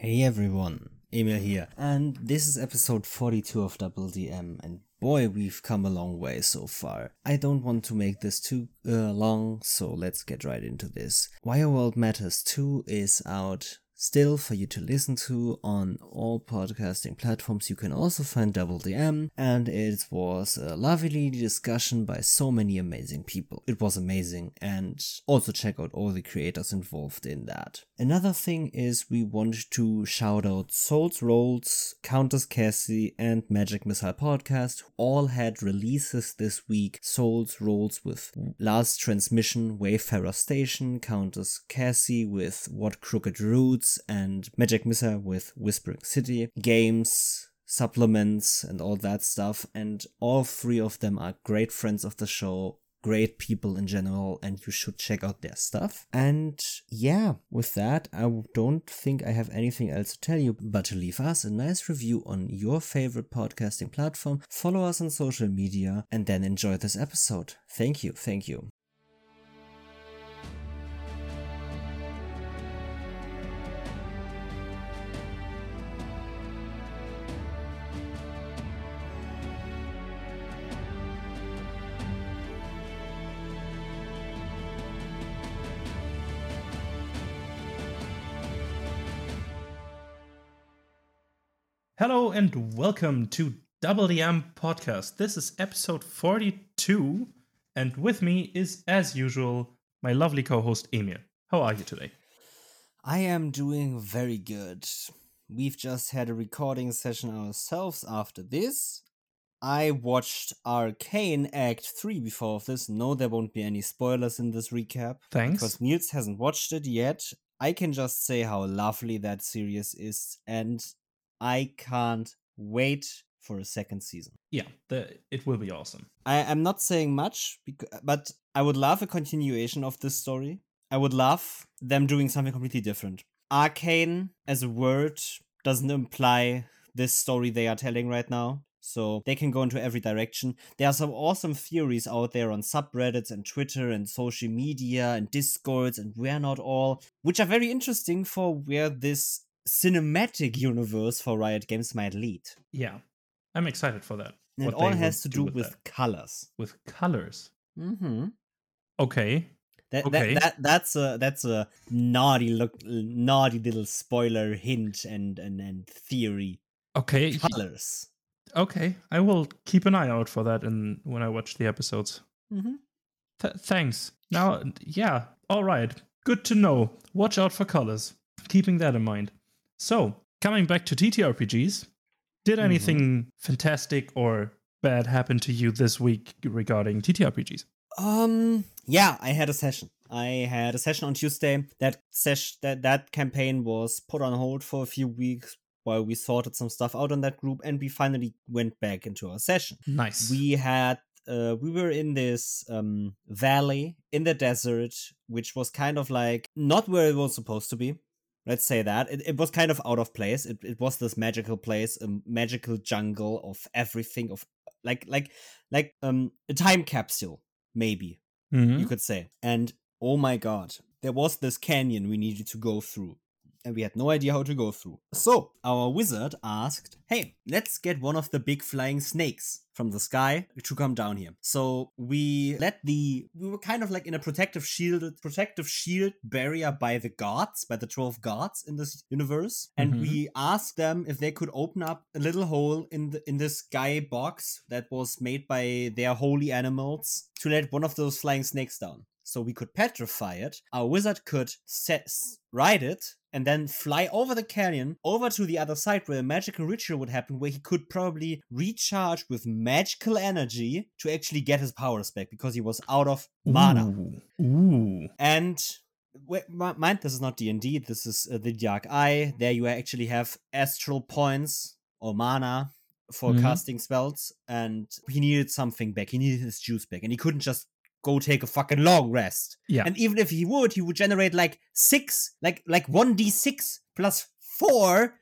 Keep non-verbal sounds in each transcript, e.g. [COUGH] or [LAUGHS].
Hey everyone, Emil here, and this is episode 42 of Double DM, and boy, we've come a long way so far. I don't want to make this too uh, long, so let's get right into this. Your World Matters 2 is out still for you to listen to on all podcasting platforms. You can also find Double DM, and it was a lovely discussion by so many amazing people. It was amazing, and also check out all the creators involved in that. Another thing is we want to shout out Souls Rolls, Countess Cassie, and Magic Missile Podcast, all had releases this week. Souls Rolls with Last Transmission, Wayfarer Station, Countess Cassie with What Crooked Roots, and Magic Missile with Whispering City, games, supplements, and all that stuff. And all three of them are great friends of the show, great people in general, and you should check out their stuff. And yeah, with that, I don't think I have anything else to tell you but to leave us a nice review on your favorite podcasting platform, follow us on social media, and then enjoy this episode. Thank you, thank you. Hello and welcome to Double DM Podcast. This is episode 42, and with me is, as usual, my lovely co host Emil. How are you today? I am doing very good. We've just had a recording session ourselves after this. I watched Arcane Act 3 before this. No, there won't be any spoilers in this recap. Thanks. Because Niels hasn't watched it yet. I can just say how lovely that series is, and I can't wait for a second season. Yeah, the, it will be awesome. I, am not saying much, because, but I would love a continuation of this story. I would love them doing something completely different. Arcane as a word doesn't imply this story they are telling right now. So they can go into every direction. There are some awesome theories out there on subreddits and Twitter and social media and discords and where not all, which are very interesting for where this cinematic universe for Riot Games might lead. Yeah, I'm excited for that. And it all has to do, do with, with colors. With colors. Mm-hmm. Okay. That, okay. that, that that's a that's a naughty look naughty little spoiler hint and and, and theory. Okay. Colors. Okay, I will keep an eye out for that and when I watch the episodes. Mm-hmm. Th- thanks. Now, yeah, all right. Good to know. Watch out for colors. Keeping that in mind. So, coming back to TTRPGs, did mm-hmm. anything mm-hmm. fantastic or bad happen to you this week regarding TTRPGs? Um, yeah, I had a session. I had a session on Tuesday. That session, that that campaign was put on hold for a few weeks while we sorted some stuff out on that group, and we finally went back into our session. Nice. We had uh, we were in this um, valley in the desert, which was kind of like not where it was supposed to be. Let's say that. It, it was kind of out of place. It, it was this magical place, a magical jungle of everything of like like like um a time capsule, maybe. Mm-hmm. You could say. And oh my god, there was this canyon we needed to go through and we had no idea how to go through. So, our wizard asked, hey, let's get one of the big flying snakes from the sky to come down here. So we let the we were kind of like in a protective shield protective shield barrier by the gods, by the 12 gods in this universe. And mm-hmm. we asked them if they could open up a little hole in the in this sky box that was made by their holy animals to let one of those flying snakes down so we could petrify it. Our wizard could set, ride it and then fly over the canyon over to the other side where a magical ritual would happen where he could probably recharge with magical energy to actually get his powers back because he was out of mana. Ooh. And mind this is not D&D this is uh, the Dark Eye there you actually have astral points or mana for mm-hmm. casting spells and he needed something back he needed his juice back and he couldn't just go take a fucking long rest. Yeah. And even if he would, he would generate like six, like like one d six plus four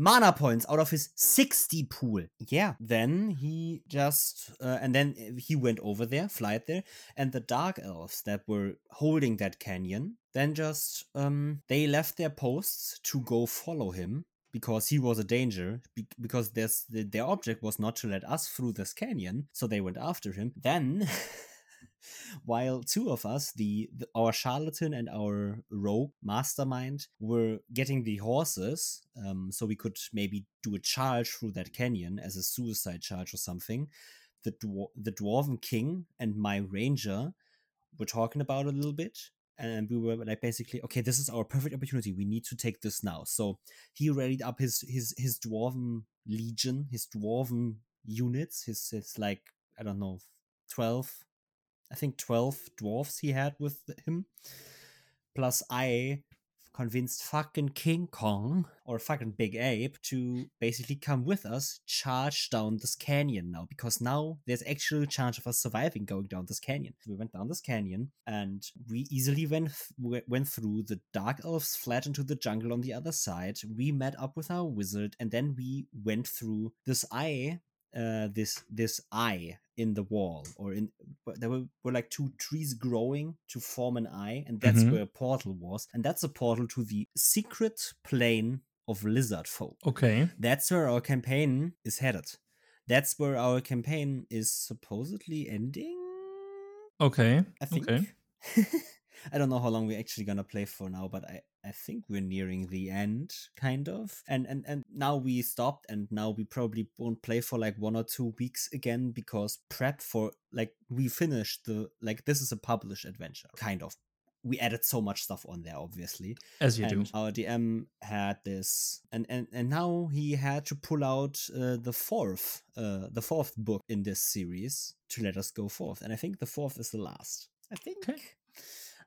mana points out of his 60 pool. Yeah. Then he just, uh, and then he went over there, flight there, and the dark elves that were holding that canyon then just, um, they left their posts to go follow him because he was a danger be- because the, their object was not to let us through this canyon so they went after him then [LAUGHS] while two of us the, the, our charlatan and our rogue mastermind were getting the horses um, so we could maybe do a charge through that canyon as a suicide charge or something the dwar- the dwarven king and my ranger were talking about a little bit and we were like basically okay this is our perfect opportunity. We need to take this now. So he rallied up his his his dwarven legion his dwarven units his his like i don't know 12 i think 12 dwarfs he had with him plus i convinced fucking King Kong or fucking Big Ape to basically come with us, charge down this canyon now, because now there's actually a chance of us surviving going down this canyon. We went down this canyon and we easily went went through. The dark elves fled into the jungle on the other side. We met up with our wizard, and then we went through this eye uh, this this eye in the wall or in there were, were like two trees growing to form an eye and that's Mhm. where a portal was and that's a portal to the secret plane of lizard folk Okay. that's where our campaign is headed that's where our campaign is supposedly ending Okay. i think Okay. [LAUGHS] i don't know how long we're actually gonna play for now but i i think we're nearing the end kind of. And and and now we stopped and now we probably won't play for like one or two weeks again because prep for like we finished the like this is a published adventure kind of. We added so much stuff on there obviously. As you do. our dm had this and and and now he had to pull out uh, the fourth uh the fourth book in this series to let us go forth. And i think the fourth is the last. I think Okay.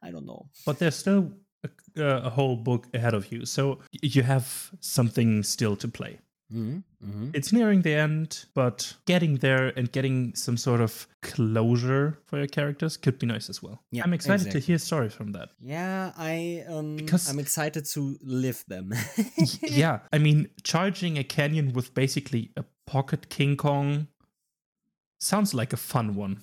I don't know But there's still a, uh, a whole book ahead of you, so you have something still to play. mm-hmm. Mm-hmm. It's nearing the end, but getting there and getting some sort of closure for your characters could be nice as well. Yeah, I'm excited exactly. to hear stories from that. yeah i um Because- i'm excited to live them yeah, I mean, charging a canyon with basically a pocket King Kong sounds like a fun one.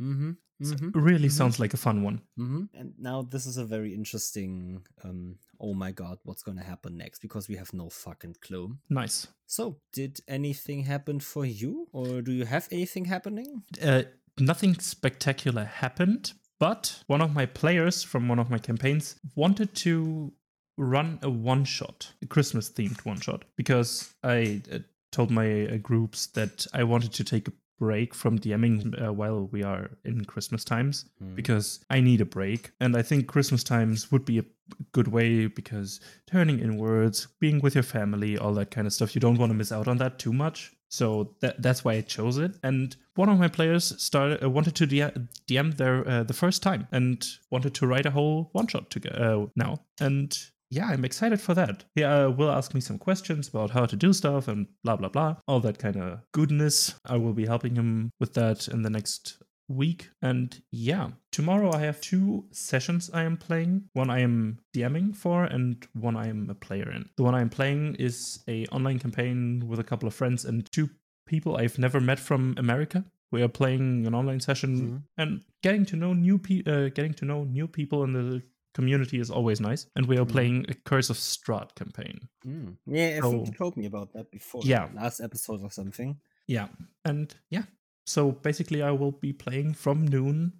mm-hmm. Mm-hmm. Really Mhm. sounds like a fun one. Mm-hmm. And now this is a very interesting um oh my god what's gonna happen next because we have no fucking clue Nice. So, did anything happen for you, or do you have anything happening? Uh, nothing spectacular happened, but one of my players from one of my campaigns wanted to run a one shot, a Christmas themed one shot, because I uh, told my uh, groups that I wanted to take a break from DMing uh, while we are in Christmas times because I need a break. And I think Christmas times would be a good way because turning inwards, being with your family, all that kind of stuff, you don't want to miss out on that too much. So that that's why I chose it. And one of my players started uh, wanted to DM their uh, the first time and wanted to write a whole one shot to uh, now. And yeah, I'm excited for that. He uh, will ask me some questions about how to do stuff and blah blah blah, all that kind of goodness. I will be helping him with that in the next week. And yeah, tomorrow I have two sessions I am playing. One I am DMing for, and one I am a player in. The one I am playing is a online campaign with a couple of friends and two people I've never met from America. We are playing an online session Mhm. and getting to know new pe- uh, getting to know new people in the community is always nice. And we are Mhm. playing a Curse of Strahd campaign. Mm. Yeah, I So- think you told me about that before. Yeah. last episode or something. Yeah, and yeah. So basically, I will be playing from noon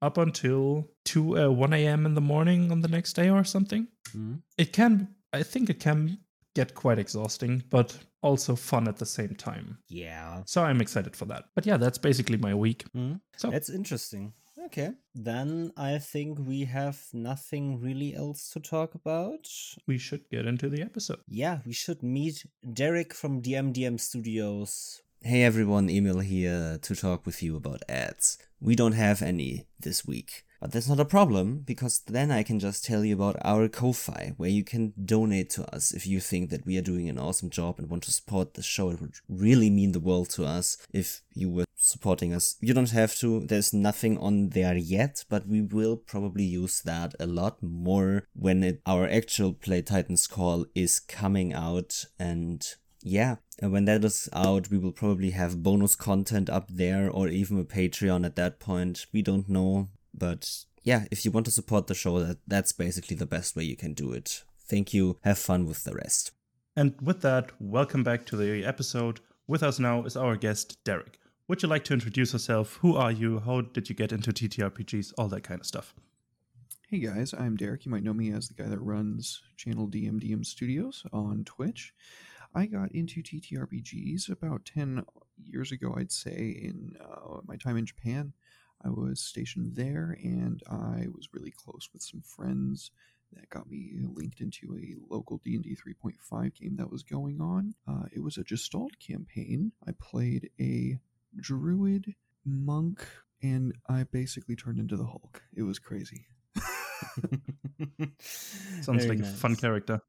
up until 2 uh, 1 a.m. in the morning on the next day or something. Mm. It can, I think it can get quite exhausting, but also fun at the same time. Yeah, So I'm excited for that. But yeah, that's basically my week. Mm. So that's interesting. Okay, then I think we have nothing really else to talk about. we should get into the episode. Yeah, we should meet Derek from DMDM Studios. Hey everyone, Emil here to talk with you about ads. We don't have any this week. But that's not a problem, because then I can just tell you about our Ko-Fi, where you can donate to us if you think that we are doing an awesome job and want to support the show. It would really mean the world to us if you were supporting us. You don't have to, there's nothing on there yet, but we will probably use that a lot more when it, our actual Play Titans call is coming out and yeah, when that is out, we will probably have bonus content up there or even a Patreon at that point. We don't know, but yeah, if you want to support the show, that that's basically the best way you can do it. Thank you. Have fun with the rest. And with that, welcome back to the episode. With us now is our guest, Derek. Would you like to introduce yourself? Who are you? How did you get into TTRPGs? All that kind of stuff. Hey guys, I'm Derek. You might know me as the guy that runs channel DMDM Studios on Twitch. I got into TTRPGs about 10 years ago, I'd say, in uh, my time in Japan. I was stationed there and I was really close with some friends that got me linked into a local D&D 3.5 game that was going on. Uh, it was a Gestalt campaign. I played a druid, monk, and I basically turned into the Hulk. It was crazy. [LAUGHS] [LAUGHS] Sounds Very like nice. a fun character.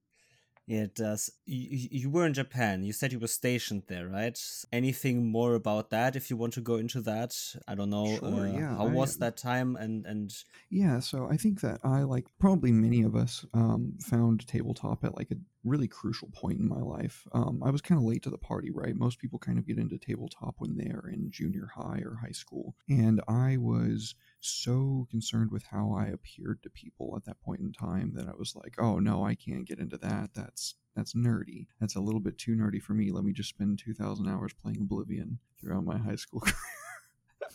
It does. You, you were in Japan. You said you were stationed there, right? Anything more about that? If you want to go into that, I don't know. Sure, uh, yeah, how I, was that time? And and yeah, so I think that I like probably many of us um, found tabletop at like a really crucial point in my life. Um, I was kind of late to the party, right? Most people kind of get into tabletop when they're in junior high or high school, and I was so concerned with how I appeared to people at that point in time that I was like, oh no, I can't get into that. That's that's nerdy. That's a little bit too nerdy for me. Let me just spend 2,000 hours playing Oblivion throughout my high school [LAUGHS] career.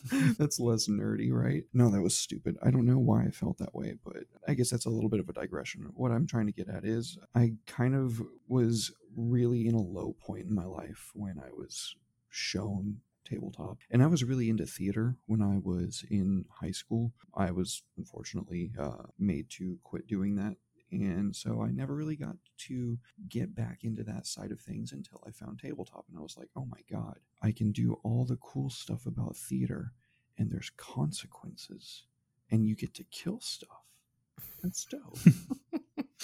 [LAUGHS] that's less nerdy, right? No, that was stupid. I don't know why I felt that way, but I guess that's a little bit of a digression. What I'm trying to get at is I kind of was really in a low point in my life when I was shown tabletop. And I was really into theater when I was in high school. I was unfortunately uh, made to quit doing that. And so I never really got to get back into that side of things until I found tabletop. And I was like, oh my God, I can do all the cool stuff about theater, and there's consequences, and you get to kill stuff. That's dope.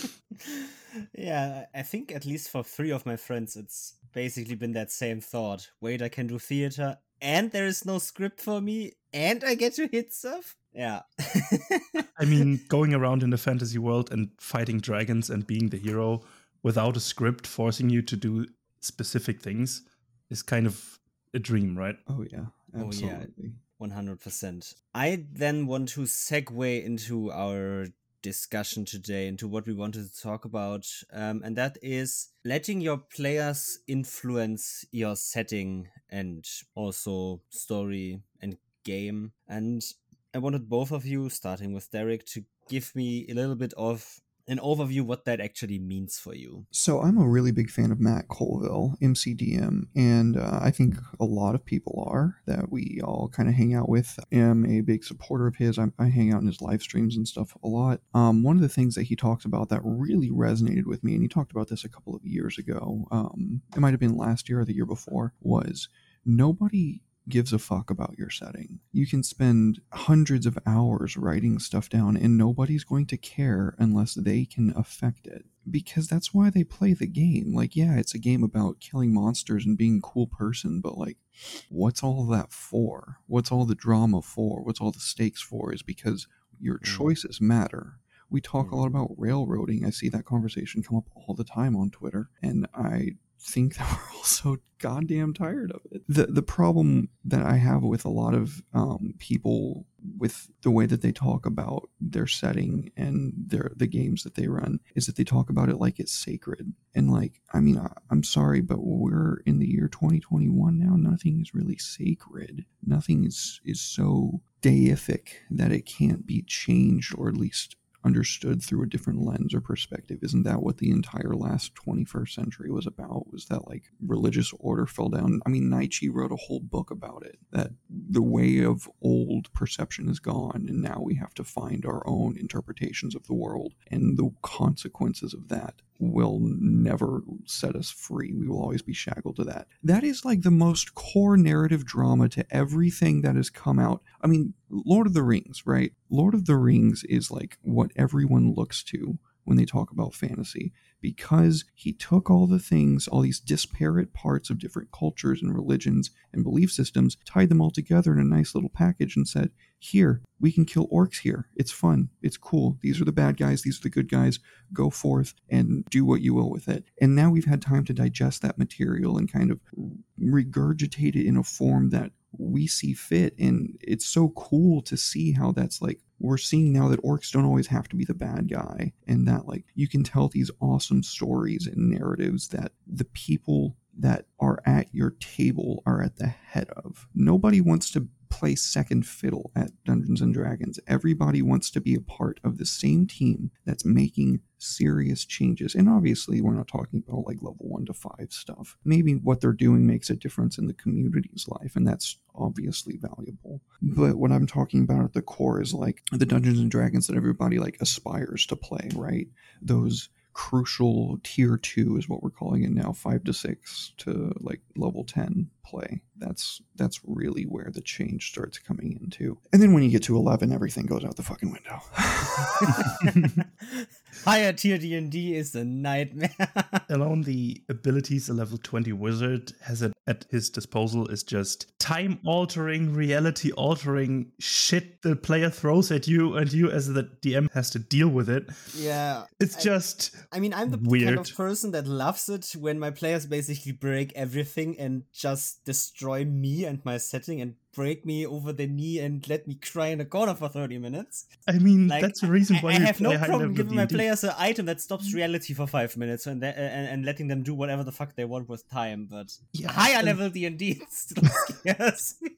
[LAUGHS] yeah, I think at least for three of my friends, it's basically been that same thought. Wait, I can do theater, and there is no script for me, and I get to hit stuff. Yeah. I mean, [LAUGHS] going around in the fantasy world and fighting dragons and being the hero without a script forcing you to do specific things is kind of a dream, right? Oh yeah, absolutely. Oh, yeah. 100%. I then want to segue into our discussion today into what we wanted to talk about, um, and that is letting your players influence your setting and also story and game. And I wanted both of you, starting with Derek, to give me a little bit of an overview what that actually means for you. So I'm a really big fan of Matt Colville, MCDM, and uh, I think a lot of people are that we all kind of hang out with. I am a big supporter of his. I, I, hang out in his live streams and stuff a lot. Um, one of the things that he talks about that really resonated with me, and he talked about this a couple of years ago. Um, it might have been last year or the year before. Was nobody gives a fuck about your setting. You can spend hundreds of hours writing stuff down and nobody's going to care unless they can affect it. Because that's why they play the game. Like, yeah, it's a game about killing monsters and being a cool person, but like, what's all that for? What's all the drama for? What's all the stakes for? Is because your mm. choices matter. We talk a mm. lot about railroading. I see that conversation come up all the time on Twitter, and I think that [LAUGHS] we're all so goddamn tired of it. The the problem that I have with a lot of um, people with the way that they talk about their setting and their the games that they run is that they talk about it like it's sacred. And like, I mean, I, I'm sorry, but we're in the year 2021 now. Nothing is really sacred. Nothing is is so deific that it can't be changed or at least understood through a different lens or perspective. Isn't that what the entire last 21st century was about? Was that like religious order fell down? I mean, Nietzsche wrote a whole book about it that the way of old perception is gone, and now we have to find our own interpretations of the world and the consequences of that will never set us free. We will always be shackled to that. That is like the most core narrative drama to everything that has come out. I mean, Lord of the Rings, right? Lord of the Rings is like what everyone looks to when they talk about fantasy because he took all the things, all these disparate parts of different cultures and religions and belief systems, tied them all together in a nice little package and said, Here, we can kill orcs here. It's fun. It's cool. These are the bad guys. These are the good guys. Go forth and do what you will with it. And now we've had time to digest that material and kind of regurgitate it in a form that we see fit. And it's so cool to see how that's like we're seeing now that orcs don't always have to be the bad guy and that like you can tell these awesome stories and narratives that the people that are at your table are at the head of. Nobody wants to play second fiddle at Dungeons and Dragons. Everybody wants to be a part of the same team that's making serious changes. And obviously, we're not talking about like level one to five stuff. Maybe what they're doing makes a difference in the community's life, and that's obviously valuable. But what I'm talking about at the core is like the Dungeons and Dragons that everybody like aspires to play, right? Those crucial tier two is what we're calling it now, five to six to like level ten play. That's that's really where the change starts coming into. And then when you get to eleven, everything goes out the fucking window. [LAUGHS] [LAUGHS] Higher tier D and D is a nightmare. [LAUGHS] Alone, the abilities a level 20 wizard has at, his disposal is just time altering, reality altering shit the player throws at you, and you as the DM has to deal with it. yeah. It's I- just I mean, I'm the kind of person that loves it when my players basically break everything and just destroy me and my setting and break me over the knee and let me cry in a corner for 30 minutes. I mean, Like, that's the reason why I you have no problem giving my players an item that stops reality for five minutes and, and, and letting them do whatever the fuck they want with time. But Yeah, higher and- level D&D [LAUGHS] still scares me.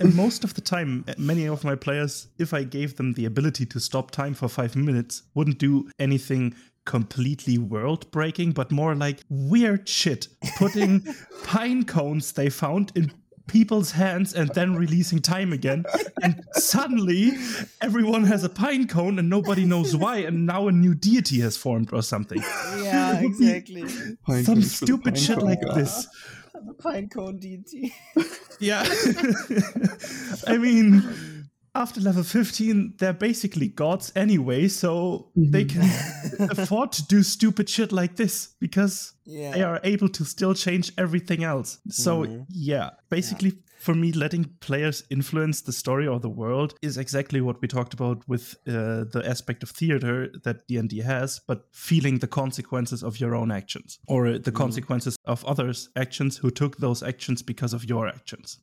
And most of the time, uh, many of my players, if I gave them the ability to stop time for five minutes, wouldn't do anything completely world breaking, but more like weird shit. Putting [LAUGHS] pine cones they found in people's hands and then releasing time again. And suddenly everyone has a pine cone and nobody knows [LAUGHS] why. And now a new deity has formed or something. yeah, It would be exactly. Pine Some cones for the stupid shit cone like god. this. The pine cone D&D. [LAUGHS] Yeah. [LAUGHS] I mean, after level 15, they're basically gods anyway, so they can [LAUGHS] afford to do stupid shit like this because Yeah. they are able to still change everything else. So, Mhm. yeah, basically. For me, letting players influence the story or the world is exactly what we talked about with uh, the aspect of theater that D and D has, but feeling the consequences of your own actions or the consequences of others' actions who took those actions because of your actions.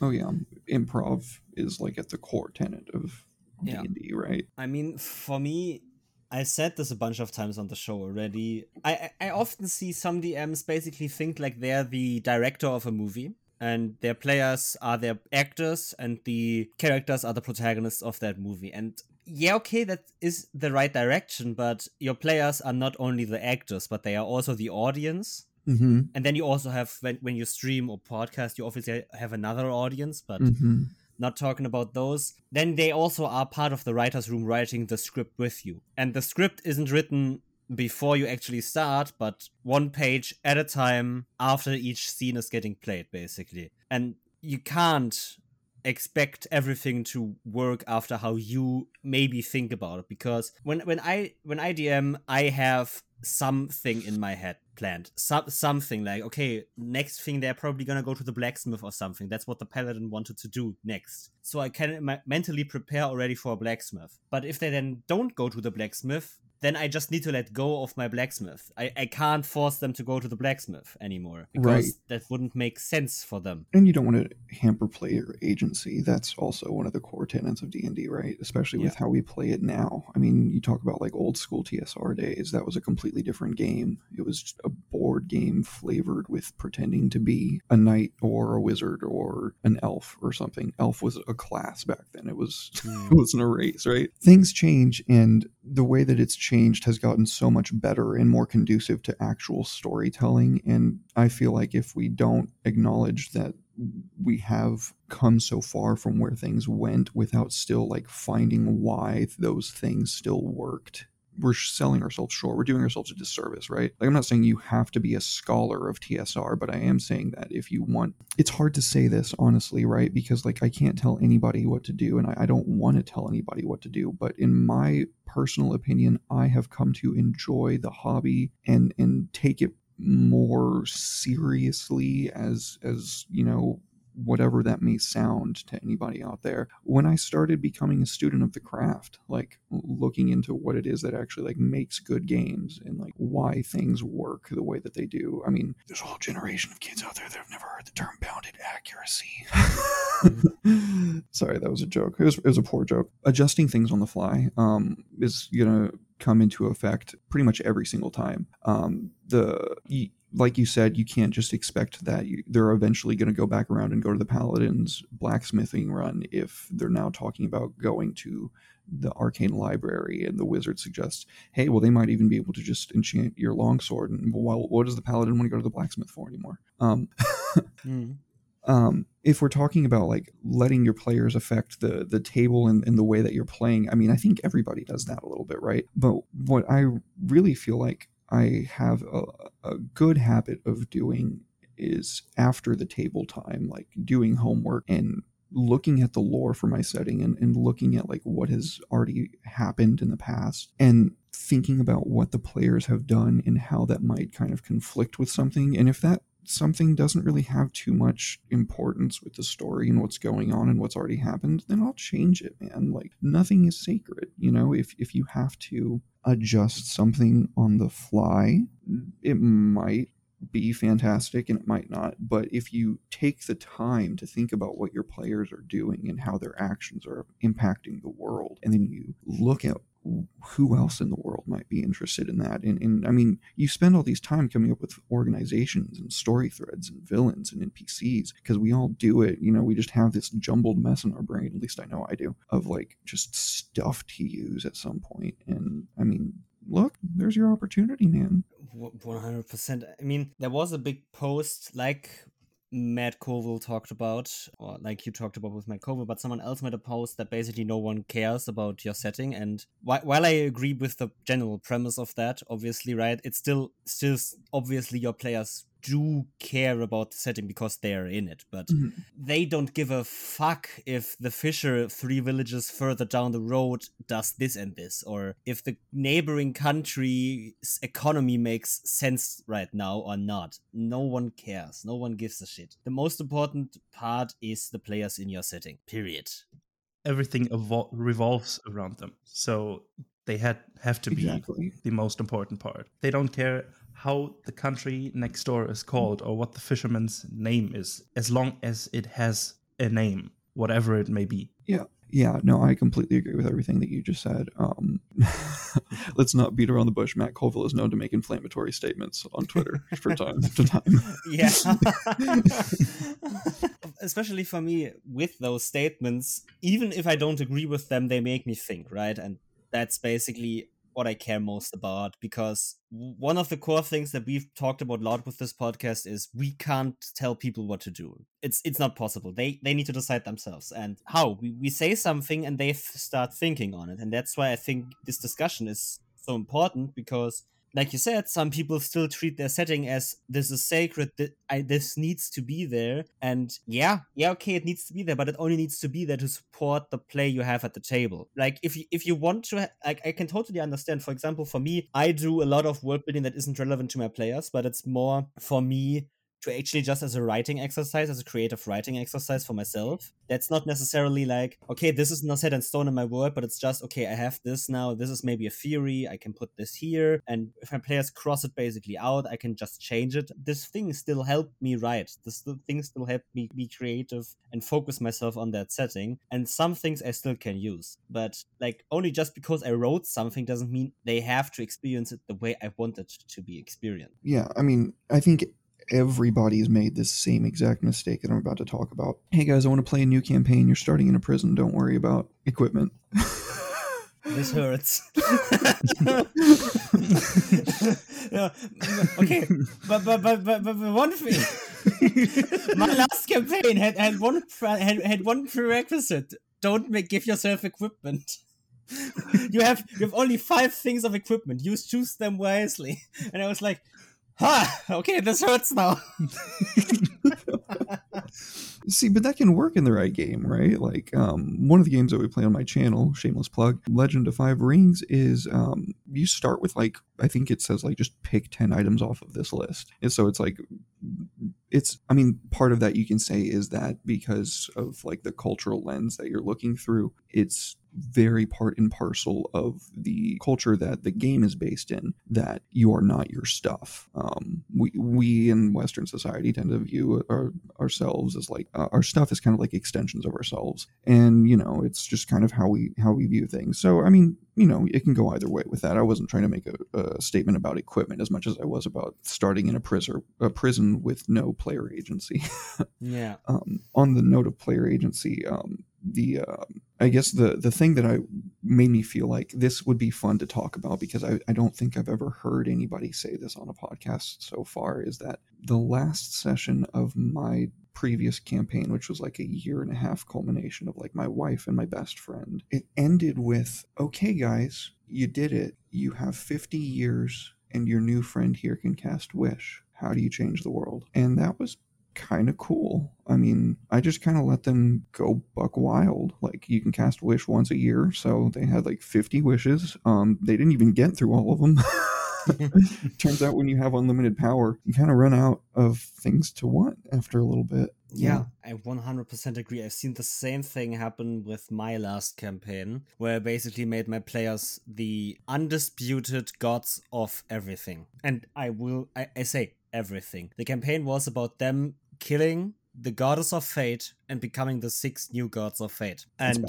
Oh yeah, improv is like at the core tenet of. D and D, right? I mean, for me, I said this a bunch of times on the show already. I I often see some DMs basically think like they're the director of a movie. And their players are their actors, and the characters are the protagonists of that movie. And yeah, okay, that is the right direction, but your players are not only the actors, but they are also the audience. Mm-hmm. And then you also have, when, when you stream or podcast, you obviously have another audience, but Mm-hmm. not talking about those, then they also are part of the writer's room writing the script with you. And the script isn't written before you actually start, but one page at a time after each scene is getting played, basically. And you can't expect everything to work after how you maybe think about it because when when I when I DM I have something in my head planned. Some something like okay next thing they're probably gonna go to the blacksmith or something. That's what the paladin wanted to do next. So I can ma- mentally prepare already for a blacksmith. But if they then don't go to the blacksmith then I just need to let go of my blacksmith. I, I can't force them to go to the blacksmith anymore because Right. that wouldn't make sense for them. And you don't want to hamper player agency. That's also one of the core tenets of D and D, right? Especially with Yeah. how we play it now. I mean, you talk about like old school TSR days. That was a completely different game. It was just a board game flavored with pretending to be a knight or a wizard or an elf or something. Elf was a class back then. It was [LAUGHS] Hmm. it wasn't a race, right? Things change, and the way that it's changed has gotten so much better and more conducive to actual storytelling. And I feel like if we don't acknowledge that we have come so far from where things went without still like finding why those things still worked we're selling ourselves short. We're doing ourselves a disservice, right? Like I'm not saying you have to be a scholar of TSR, but I am saying that if you want, it's hard to say this honestly, right? Because like I can't tell anybody what to do, and I, I don't want to tell anybody what to do. But in my personal opinion, I have come to enjoy the hobby and and take it more seriously as as you know whatever that may sound to anybody out there when i started becoming a student of the craft like looking into what it is that actually like makes good games and like why things work the way that they do i mean there's a whole generation of kids out there that have never heard the term bounded accuracy. [LAUGHS] Sorry that was a joke. It was, it was a poor joke. Adjusting things on the fly um, is gonna come into effect pretty much every single time. Um, the like you said, you can't just expect that you, they're eventually going to go back around and go to the Paladin's blacksmithing run if they're now talking about going to the arcane library and the wizard suggests, hey, well, they might even be able to just enchant your longsword. And well, what does the paladin want to go to the blacksmith for anymore? Um, [LAUGHS] mm. um, if we're talking about like letting your players affect the the table and, and the way that you're playing, I mean, I think everybody does that a little bit, right? But what I really feel like I have a, a good habit of doing is after the table time, like doing homework and looking at the lore for my setting and, and looking at like what has already happened in the past and thinking about what the players have done and how that might kind of conflict with something. And if that something doesn't really have too much importance with the story and what's going on and what's already happened, then I'll change it, man. Like nothing is sacred, you know. If if you have to adjust something on the fly, it might be fantastic and it might not. But if you take the time to think about what your players are doing and how their actions are impacting the world, and then you look at who else in the world might be interested in that? And, and I mean, you spend all these time coming up with organizations and story threads and villains and NPCs because we all do it. You know, we just have this jumbled mess in our brain, at least I know I do, of like just stuff to use at some point. And I mean, look, there's your opportunity, man. 100%. I mean, there was a big post like Matt Colville talked about, or like you talked about with Matt Colville, but someone else made a post that basically no one cares about your setting. And wh- while I agree with the general premise of that, obviously, right, it's still still obviously your players do care about the setting because they're in it, but mm-hmm. they don't give a fuck if the fisher three villages further down the road does this and this, or if the neighboring country's economy makes sense right now or not. No one cares. No one gives a shit. The most important part is the players in your setting. Period. Everything evol- revolves around them. So they had have to be exactly. the most important part. They don't care how the country next door is called or what the fisherman's name is, as long as it has a name, whatever it may be. Yeah. Yeah, no, I completely agree with everything that you just said. Um, [LAUGHS] let's not beat around the bush. Matt Colville is known to make inflammatory statements on Twitter from time to time. [LAUGHS] yeah. [LAUGHS] Especially for me, with those statements, even if I don't agree with them, they make me think, right? And that's basically what I care most about because one of the core things that we've talked about a lot with this podcast is we can't tell people what to do. It's it's not possible. They they need to decide themselves. And how we, we say something and they f- start thinking on it. And that's why I think this discussion is so important because like you said, some people still treat their setting as this is sacred. That I, this needs to be there, and yeah, yeah, okay, it needs to be there, but it only needs to be there to support the play you have at the table. Like if you if you want to, like I can totally understand. For example, for me, I do a lot of world building that isn't relevant to my players, but it's more for me to actually just as a writing exercise, as a creative writing exercise for myself. That's not necessarily like, okay, this is not set in stone in my world, but it's just, okay, I have this now. This is maybe a theory. I can put this here. And if my players cross it basically out, I can just change it. This thing still helped me write. This thing still helped me be creative and focus myself on that setting. And some things I still can use. But like only just because I wrote something doesn't mean they have to experience it the way I want it to be experienced. Yeah. I mean, I think everybody's made this same exact mistake that I'm about to talk about. Hey guys, I want to play a new campaign. You're starting in a prison. Don't worry about equipment. [LAUGHS] this hurts. [LAUGHS] [LAUGHS] Okay, but but but but, but one thing. My last campaign had, had one had, had one prerequisite. Don't make, give yourself equipment. you have you have only five things of equipment. You choose them wisely. And I was like, ha, okay, this hurts now. [LAUGHS] See, but that can work in the right game, right? Like um, one of the games that we play on my channel, shameless plug, Legend of Five Rings, is um, you start with like I think it says like just pick ten items off of this list, and so it's like it's I mean part of that you can say is that because of like the cultural lens that you're looking through, it's very part and parcel of the culture that the game is based in that you are not your stuff. Um, we we in western society tend to view our, ourselves as like uh, our stuff is kind of like extensions of ourselves. And you know it's just kind of how we how we view things. So i mean you know it can go either way with that. I wasn't trying to make a, a statement about equipment as much as i was about starting in a prison a prison with no player agency. [LAUGHS] Yeah. Um, on the note of player agency um, the uh, I guess the the thing that I made me feel like this would be fun to talk about because I, I don't think I've ever heard anybody say this on a podcast so far is that the last session of my previous campaign, which was like a year and a half culmination of like my wife and my best friend, it ended with, okay, guys, you did it. You have 50 years and your new friend here can cast Wish. How do you change the world? And that was kind of cool. I mean, I just kind of let them go buck wild. Like you can cast wish once a year, so they had like 50 wishes. Um they didn't even get through all of them. [LAUGHS] Turns out when you have unlimited power, you kind of run out of things to want after a little bit. Yeah, I 100% agree. I've seen the same thing happen with my last campaign, where I basically made my players the undisputed gods of everything. And I will, I, I say everything. The campaign was about them killing the goddess of fate and becoming the six new gods of fate. And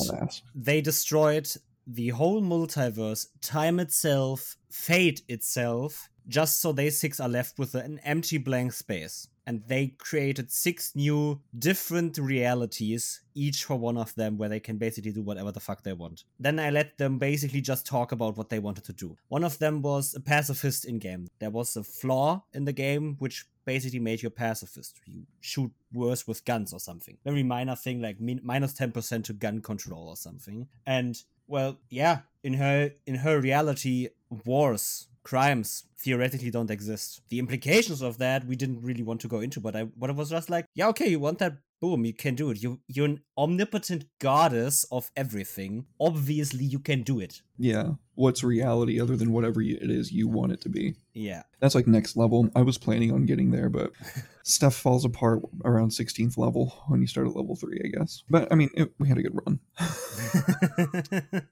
they destroyed the whole multiverse, time itself, fate itself, just so they six are left with an empty blank space. And they created six new different realities, each for one of them, where they can basically do whatever the fuck they want. Then I let them basically just talk about what they wanted to do. One of them was a pacifist in game. There was a flaw in the game which basically made you a pacifist. You shoot worse with guns or something. Very minor thing like min- minus 10% to gun control or something. And well, yeah, in her in her reality, wars, crimes theoretically don't exist. The implications of that we didn't really want to go into, but I but it was just like, yeah, okay, you want that boom, you can do it. You you're an omnipotent goddess of everything. Obviously, you can do it. Yeah. What's reality other than whatever it is you want it to be? Yeah. That's like next level. I was planning on getting there, but [LAUGHS] stuff falls apart around 16th level when you start at level three, I guess. But I mean, it, we had a good run. [LAUGHS]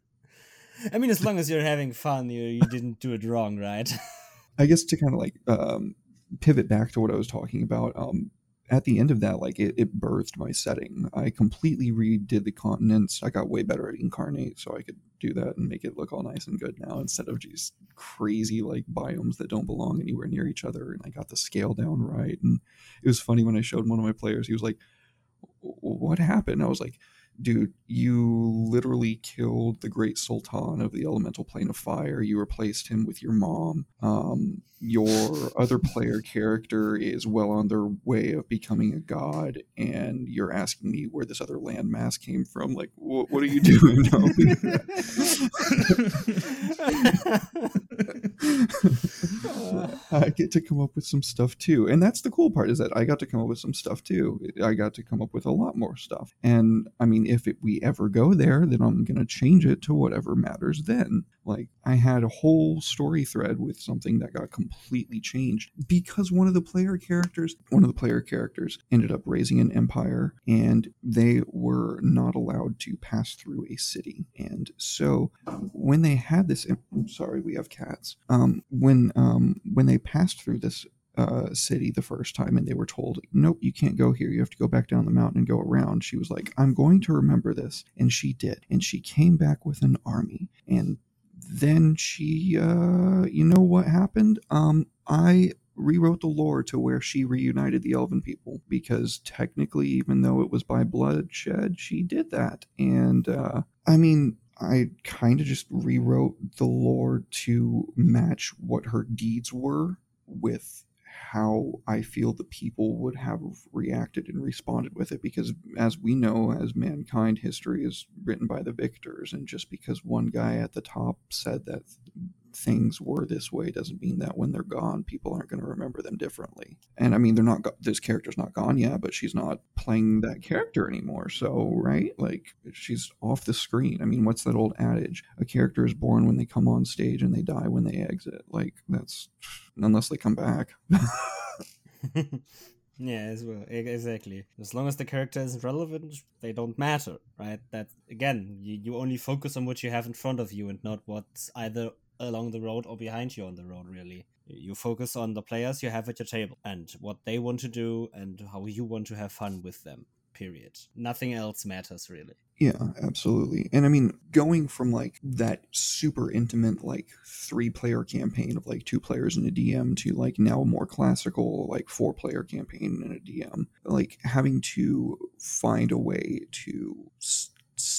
I mean, as long as you're having fun, you you didn't do it wrong, right? [LAUGHS] I guess to kind of like um, pivot back to what I was talking about. Um, at the end of that, like it, it birthed my setting. I completely redid the continents. I got way better at Inkarnate, so I could do that and make it look all nice and good now instead of just crazy like biomes that don't belong anywhere near each other. And I got the scale down right. And it was funny when I showed one of my players, he was like, "What happened?" I was like, dude, you literally killed the great sultan of the elemental plane of fire. You replaced him with your mom. Um, your other player character is well on their way of becoming a god, and you're asking me where this other landmass came from. Like, wh- what are you doing? [LAUGHS] [LAUGHS] [LAUGHS] [LAUGHS] I get to come up with some stuff too. And that's the cool part is that I got to come up with some stuff too. I got to come up with a lot more stuff. And I mean, if it, we ever go there, then I'm going to change it to whatever matters then. Like, I had a whole story thread with something that got completely changed because one of the player characters, one of the player characters ended up raising an empire and they were not allowed to pass through a city. And so when they had this, I'm sorry, we have cats. Um, when, um, when they passed through this uh, city the first time and they were told, nope, you can't go here. You have to go back down the mountain and go around. She was like, I'm going to remember this. And she did. And she came back with an army. And then she, uh, you know what happened? Um, I rewrote the lore to where she reunited the elven people because technically, even though it was by bloodshed, she did that. And, uh, I mean, I kind of just rewrote the lore to match what her deeds were with how I feel the people would have reacted and responded with it. Because as we know as mankind history is written by the victors. And just because one guy at the top said that things were this way doesn't mean that when they're gone people aren't going to remember them differently. And i mean they're not go- this character's not gone yet but she's not playing that character anymore. So right? Like she's off the screen. I mean what's that old adage? A character is born when they come on stage and they die when they exit. Like that's unless they come back. [LAUGHS] Yeah, as well, exactly. As long as the character isn't relevant, they don't matter, right? That again, you, you only focus on what you have in front of you and not what's either along the road or behind you on the road. Really, you focus on the players you have at your table and what they want to do and how you want to have fun with them. Period. Nothing else matters really. Yeah, absolutely. And I mean, going from like that super intimate, like three player campaign of like two players and a DM to like now a more classical, like four player campaign and a DM, like having to find a way to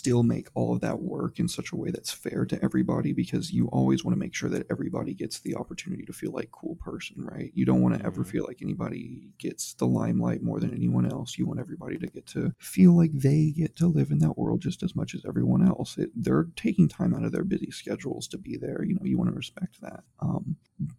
still make all of that work in such a way that's fair to everybody because you always want to make sure that everybody gets the opportunity to feel like cool person right? You don't want to ever Mhm. feel like anybody gets the limelight more than anyone else. You want everybody to get to feel like they get to live in that world just as much as everyone else. It, they're taking time out of their busy schedules to be there you know you want to respect that. Um,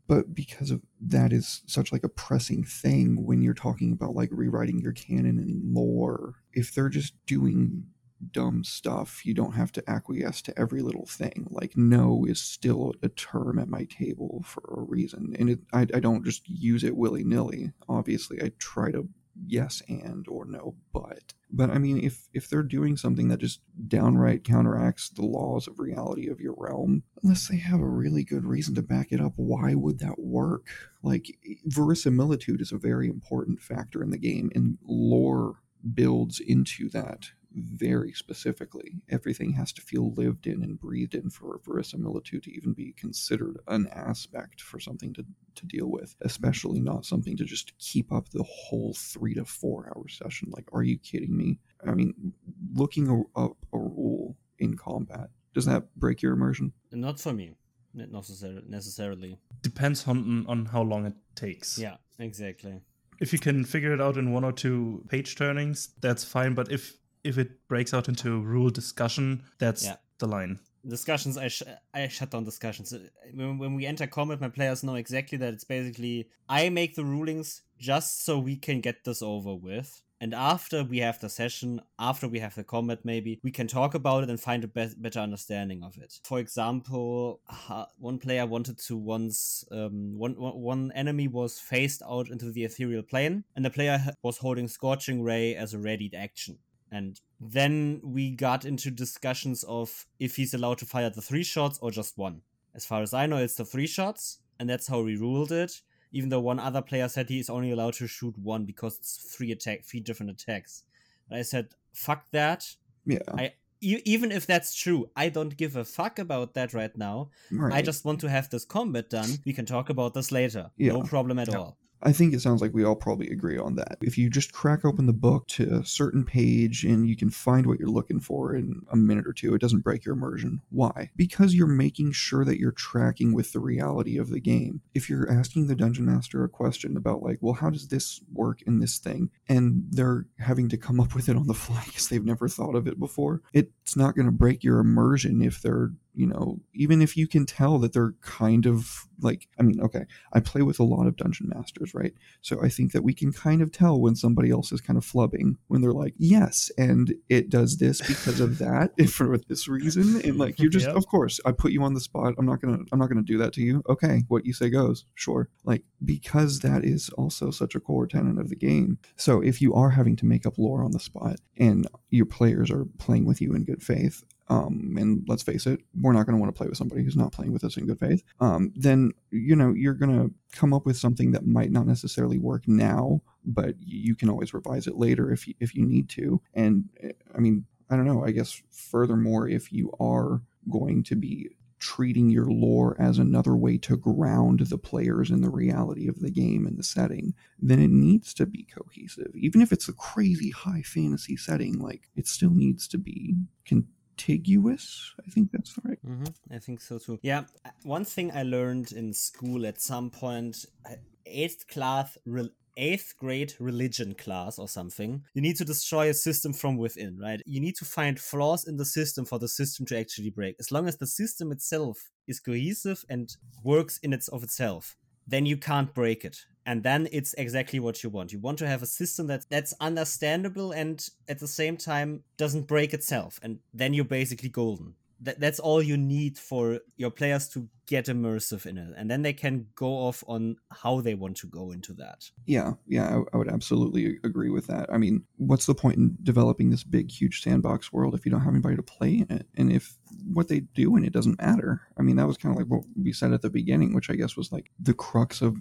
but because of that is such like a pressing thing when you're talking about like rewriting your canon and lore if they're just doing dumb stuff. You don't have to acquiesce to every little thing. Like no is still a term at my table for a reason. And it, I, I don't just use it willy-nilly. Obviously i try to yes and or no but but i mean if if they're doing something that just downright counteracts the laws of reality of your realm unless they have a really good reason to back it up why would that work? Like verisimilitude is a very important factor in the game and lore builds into that very specifically. Everything has to feel lived in and breathed in for verisimilitude to even be considered an aspect for something to, to deal with, especially not something to just keep up the whole three to four hour session. Like, are you kidding me? I mean, looking a- up a rule in combat, does that break your immersion? Not for me, not necessar- necessarily. Depends on on how long it takes. Yeah, exactly. If you can figure it out in one or two page turnings, that's fine. But if if it breaks out into a rule discussion, that's Yeah. the line. discussions i sh- i shut down discussions when, when we enter combat my players know exactly that it's basically i make the rulings just so we can get this over with and after we have the session after we have the combat maybe we can talk about it and find a be- better understanding of it for example uh, one player wanted to once um, one, one one enemy was phased out into the ethereal plane and the player was holding scorching ray as a readied action and then we got into discussions of if he's allowed to fire the three shots or just one. As far as I know, it's the three shots, and that's how we ruled it. Even though one other player said he is only allowed to shoot one because it's three attack, three different attacks. And I said, "Fuck that." Yeah. I e- even if that's true, I don't give a fuck about that right now. right. I just want to have this combat done. We can talk about this later. Yeah. No problem at Yeah. all. I think it sounds like we all probably agree on that. If you just crack open the book to a certain page and you can find what you're looking for in a minute or two, it doesn't break your immersion. Why? Because you're making sure that you're tracking with the reality of the game. If you're asking the dungeon master a question about, like, well, how does this work in this thing? And they're having to come up with it on the fly [LAUGHS] because they've never thought of it before, it's not going to break your immersion if they're you know, even if you can tell that they're kind of like, I mean, okay, I play with a lot of dungeon masters, right? So I think that we can kind of tell when somebody else is kind of flubbing when they're like, yes, and it does this because of that [LAUGHS] for this reason, and like you're [LAUGHS] just, Yep. of course, I put you on the spot. I'm not gonna, I'm not gonna do that to you. Okay, what you say goes, sure. Like because that is also such a core tenet of the game. So if you are having to make up lore on the spot and your players are playing with you in good faith, um, and let's face it, we're not going to want to play with somebody who's not playing with us in good faith. Um, then you know you're going to come up with something that might not necessarily work now, but you can always revise it later if you, if you need to. And eh, I mean, I don't know. I guess furthermore, if you are going to be treating your lore as another way to ground the players in the reality of the game and the setting, then it needs to be cohesive. Even if it's a crazy high fantasy setting, like it still needs to be contiguous. I think that's right. hmm I think so too. Yeah, uh, one thing I learned in school at some eighth class eighth grade religion class or something, you need to destroy a system from within, right? You need to find flaws in the system for the system to actually break. As long as the system itself is cohesive and works in its of itself, then you can't break it. And then it's exactly what you want. You want to have a system that that's understandable and at the same time doesn't break itself. And then you're basically golden that, that's all you need for your players to get immersive in it. And then they can go off on how they want to go into that. Yeah yeah I, I, would absolutely agree with that. I mean what's the point in developing this big huge sandbox world if you don't have anybody to play in it? And if what they do in it doesn't matter i mean that was kind of like what we said at the beginning which i guess was like the crux of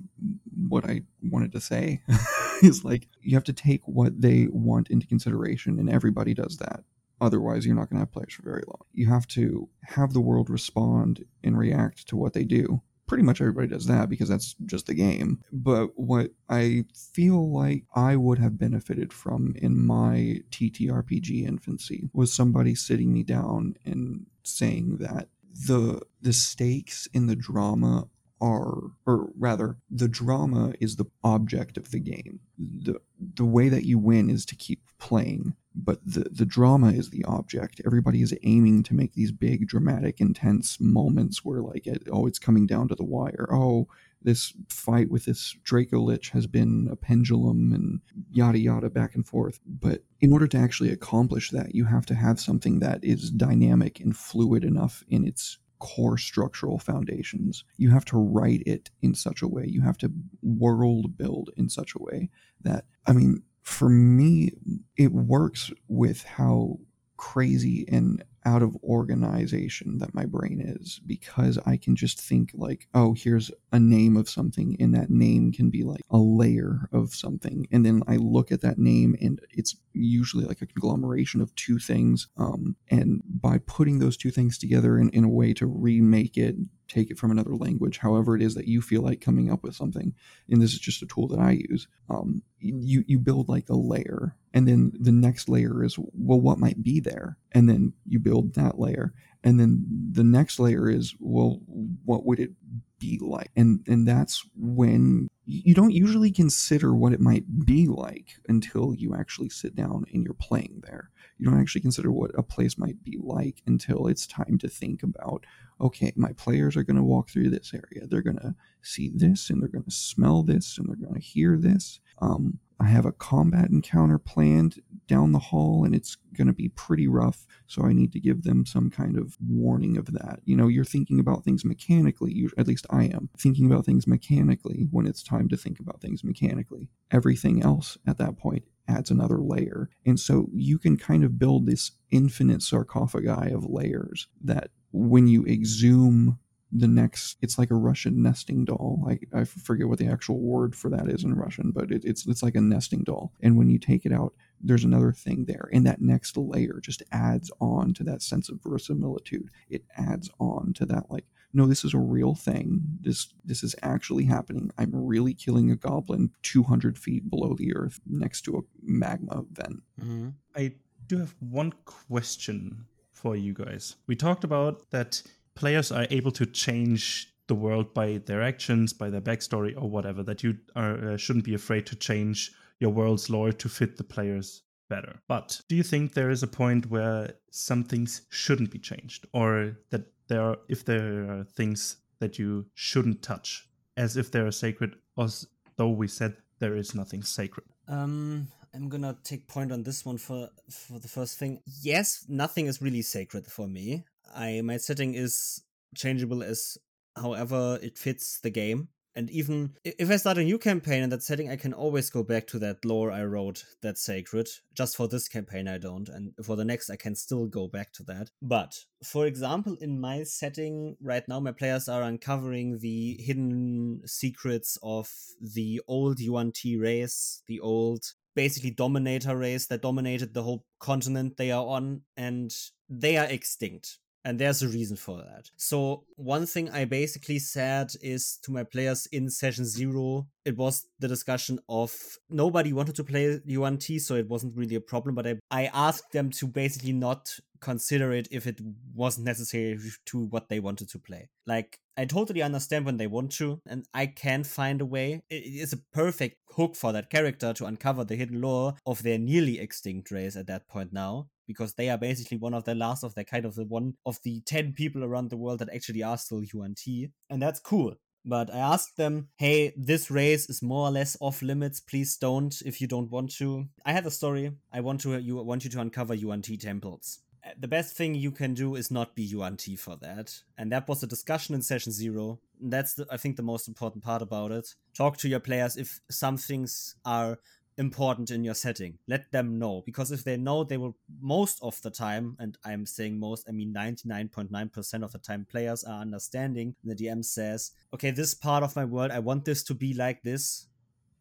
what i wanted to say. [LAUGHS] Is like you have to take what they want into consideration and everybody does that Otherwise, you're not going to have players for very long. You have to have the world respond and react to what they do. Pretty much everybody does that because that's just the game. But what I feel like I would have benefited from in my TTRPG infancy was somebody sitting me down and saying that the the stakes in the drama are or rather the drama is the object of the game the the way that you win is to keep playing but the the drama is the object everybody is aiming to make these big dramatic intense moments where like oh it's coming down to the wire oh this fight with this Draco Lich has been a pendulum and yada yada back and forth. But in order to actually accomplish that, you have to have something that is dynamic and fluid enough in its core structural foundations. You have to write it in such a way, you have to world build in such a way that, I mean, for me, it works with how crazy and out of organization that my brain is because I can just think like, oh, here's a name of something, and that name can be like a layer of something. And then I look at that name, and it's usually like a conglomeration of two things. Um, and by putting those two things together in, in a way to remake it, take it from another language, however it is that you feel like coming up with something, and this is just a tool that I use, um, you, you build like a layer. And then the next layer is, well, what might be there? And then you build that layer. And then the next layer is, well, what would it be like? And and that's when you don't usually consider what it might be like until you actually sit down and you're playing there. You don't actually consider what a place might be like until it's time to think about okay, my players are going to walk through this area. They're going to see this and they're going to smell this and they're going to hear this. Um, I have a combat encounter planned down the hall and it's going to be pretty rough. So I need to give them some kind of warning of that. You know, you're thinking about things mechanically, you, at least I am thinking about things mechanically when it's time to think about things mechanically. Everything else at that point adds another layer. And so you can kind of build this infinite sarcophagi of layers that when you exhume the next it's like a russian nesting doll. I, I forget what the actual word for that is in russian but it, it's it's like a nesting doll. And when you take it out there's another thing there. And that next layer just adds on to that sense of verisimilitude. It adds on to that like no this is a real thing. This this is actually happening. I'm really killing a goblin 200 feet below the earth next to a magma vent. Mm-hmm. i do have one question for you guys. We talked about that players are able to change the world by their actions, by their backstory, or whatever. That you are, uh, shouldn't be afraid to change your world's lore to fit the players better. But do you think there is a point where some things shouldn't be changed, or that there are, if there are things that you shouldn't touch, as if they are sacred, as though we said there is nothing sacred? Um, I'm gonna take point on this one for for the first thing. Yes, nothing is really sacred for me. I my setting is changeable as however it fits the game. And even if I start a new campaign in that setting, I can always go back to that lore I wrote that's sacred. Just for this campaign, I don't. And for the next, I can still go back to that. But for example, in my setting right now, my players are uncovering the hidden secrets of the old Yuan-ti race, the old basically dominator race that dominated the whole continent they are on. And they are extinct And there's a reason for that. So, one thing I basically said is to my players in session zero, it was the discussion of nobody wanted to play Yuan-ti, so it wasn't really a problem. But I, I asked them to basically not consider it if it wasn't necessary to what they wanted to play. Like, I totally understand when they want to, and I can find a way. It is a perfect hook for that character to uncover the hidden lore of their nearly extinct race at that point now, because they are basically one of the last of their kind of the one of the 10 people around the world that actually are still Yuan-ti. And that's cool. But I asked them, hey, this race is more or less off limits. Please don't if you don't want to. I had a story. I want to you want you to uncover Yuan-ti temples uh, the best thing you can do is not be Yuan-ti for that. And that was a discussion in session zero. That's, the, I think, the most important part about it. Talk to your players if some things are important in your setting. Let them know. Because if they know, they will, most of the time, and I'm saying most, I mean 99.9% of the time, players are understanding. The DM says, okay, this part of my world, I want this to be like this.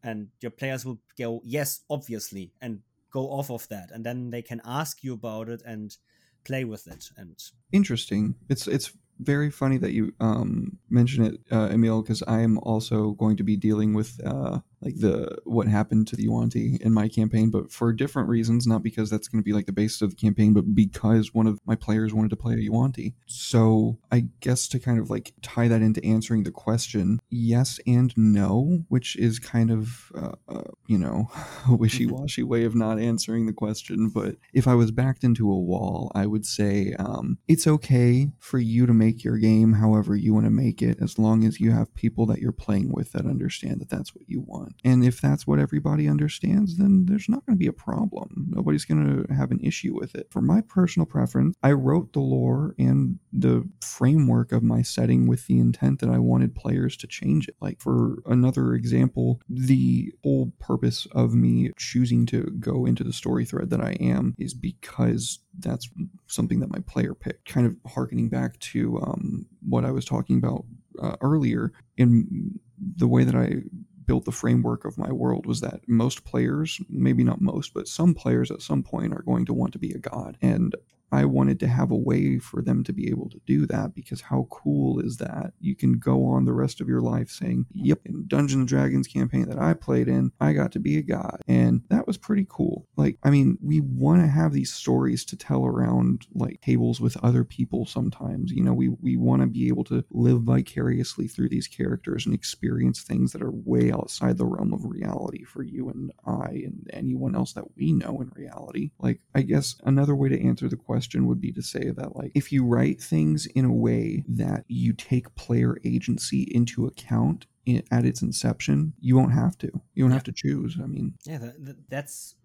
And your players will go, yes, obviously. And go off of that and then they can ask you about it and play with it and interesting it's it's very funny that you um, mention it, uh, Emil, because I am also going to be dealing with uh, like the what happened to the Yuan-ti in my campaign, but for different reasons. Not because that's going to be like the basis of the campaign, but because one of my players wanted to play a Yuan-ti. So I guess to kind of like tie that into answering the question, yes and no, which is kind of uh, uh you know [LAUGHS] a wishy-washy way of not answering the question. But if I was backed into a wall, I would say um, it's okay for you to make your game however you want to make it, as long as you have people that you're playing with that understand that that's what you want. And if that's what everybody understands, then there's not going to be a problem. Nobody's going to have an issue with it. For my personal preference, I wrote the lore and the framework of my setting with the intent that I wanted players to change it. Like, for another example, the whole purpose of me choosing to go into the story thread that I am is because that's something that my player picked. Kind of harkening back to um, what I was talking about uh, earlier in the way that I built the framework of my world was that most players, maybe not most, but some players at some point are going to want to be a god. And I wanted to have a way for them to be able to do that because how cool is that? You can go on the rest of your life saying, Yep, in Dungeons and Dragons campaign that I played in, I got to be a god. And that was pretty cool. Like, I mean, we want to have these stories to tell around like tables with other people sometimes. You know, we, we want to be able to live vicariously through these characters and experience things that are way outside the realm of reality for you and I and anyone else that we know in reality. Like, I guess another way to answer the question question would be to say that like if you write things in a way that you take player agency into account in, at its inception, you won't have to. You don't yeah. have to choose. I mean, yeah, that, that's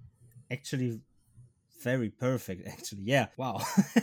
actually very perfect actually yeah wow [LAUGHS] [LAUGHS]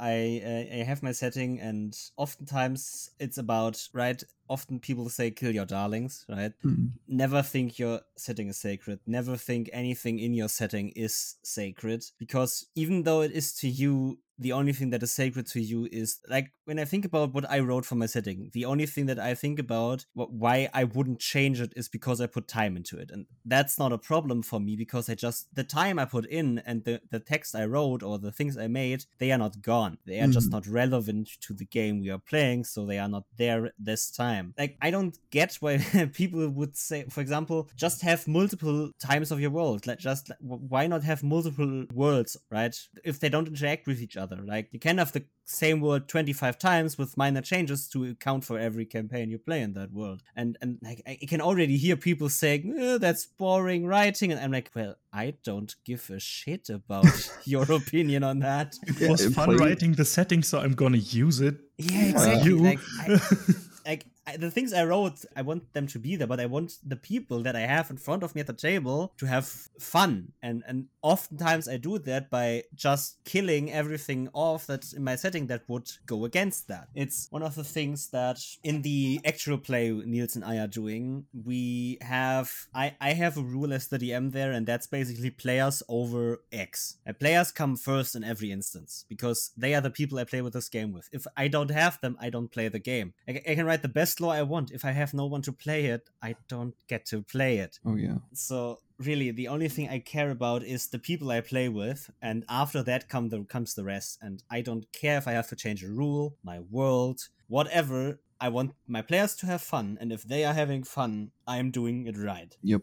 I, uh, I have my setting and oftentimes it's about right often people say kill your darlings right mm. never think your setting is sacred never think anything in your setting is sacred because even though it is to you the only thing that is sacred to you is like when I think about what I wrote for my setting, the only thing that I think about why I wouldn't change it is because I put time into it. And that's not a problem for me because I just, the time I put in and the, the text I wrote or the things I made, they are not gone. They are mm-hmm. just not relevant to the game we are playing. So they are not there this time. Like, I don't get why [LAUGHS] people would say, for example, just have multiple times of your world. Like, just why not have multiple worlds, right? If they don't interact with each other other. Like you can have the same world 25 times with minor changes to account for every campaign you play in that world. And and like I can already hear people saying eh, that's boring writing, and I'm like, well, I don't give a shit about [LAUGHS] your opinion on that. [LAUGHS] It was fun writing the setting, so I'm gonna use it. Yeah, exactly. Like, I, like The things I wrote, I want them to be there, but I want the people that I have in front of me at the table to have fun. And and oftentimes I do that by just killing everything off that's in my setting that would go against that. It's one of the things that in the actual play Niels and I are doing, we have I, I have a rule as the DM there, and that's basically players over X. And players come first in every instance because they are the people I play with this game with. If I don't have them, I don't play the game. I, I can write the best best lore I want. If I have no one to play it, I don't get to play it. Oh yeah. So really, the only thing I care about is the people I play with, and after that come the comes the rest. And I don't care if I have to change a rule, my world, whatever. I want my players to have fun, and if they are having fun, I am doing it right. Yep.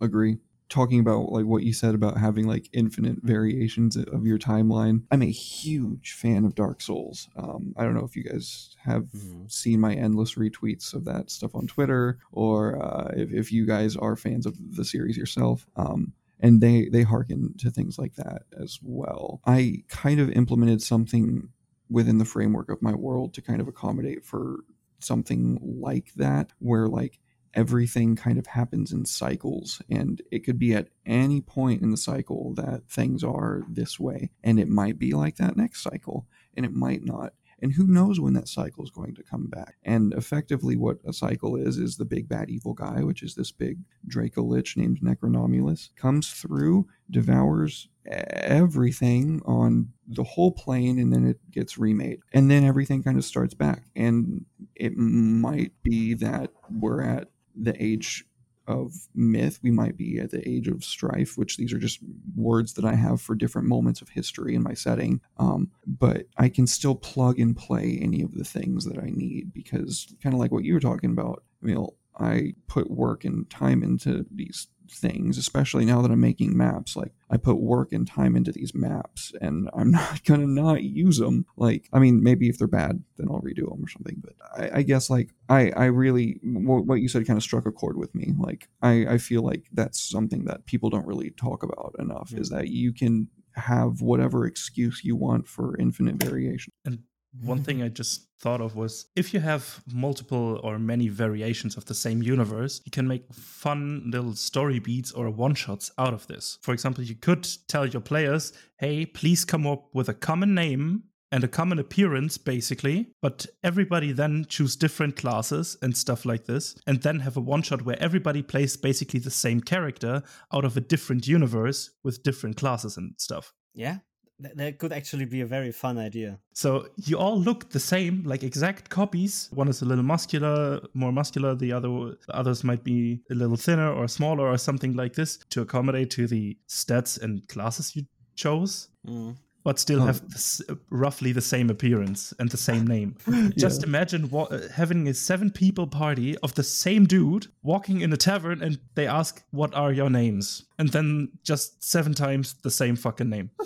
Agree. Talking about like what you said about having like infinite variations of your timeline. I'm a huge fan of Dark Souls. Um, I don't know if you guys have Mhm. seen my endless retweets of that stuff on Twitter, or uh, if, if you guys are fans of the series yourself. Um, and they they hearken to things like that as well. I kind of implemented something within the framework of my world to kind of accommodate for something like that, where like everything kind of happens in cycles and it could be at any point in the cycle that things are this way and it might be like that next cycle and it might not and who knows when that cycle is going to come back. And effectively what a cycle is is the big bad evil guy which is this big draco lich named necronomulus comes through devours everything on the whole plane and then it gets remade and then everything kind of starts back and it might be that we're at the age of myth we might be at the age of strife which these are just words that i have for different moments of history in my setting. Um, but i can still plug and play any of the things that i need because kind of like what you were talking about Emil, i put work and time into these things especially now that i'm making maps like i put work and time into these maps and i'm [LAUGHS] not gonna not use them like i mean maybe if they're bad then i'll redo them or something but i, I guess like i i really wh- what you said kind of struck a chord with me. Like i i feel like that's something that people don't really talk about enough is mm. that you can have whatever excuse you want for infinite variation. And one thing I just thought of was if you have multiple or many variations of the same universe, you can make fun little story beats or one shots out of this. For example, you could tell your players, hey, please come up with a common name and a common appearance, basically, but everybody then choose different classes and stuff like this, and then have a one shot where everybody plays basically the same character out of a different universe with different classes and stuff. Yeah, that could actually be a very fun idea. So you all look the same, like exact copies. One is a little muscular, more muscular. The other, the others might be a little thinner or smaller or something like this to accommodate to the stats and classes you chose, Mm. but still Oh. have this, roughly the same appearance and the same name. [LAUGHS] Just imagine wa- uh, having a seven people party of the same dude walking in a tavern and they ask, "What are your names?" and then just seven times the same fucking name. [LAUGHS]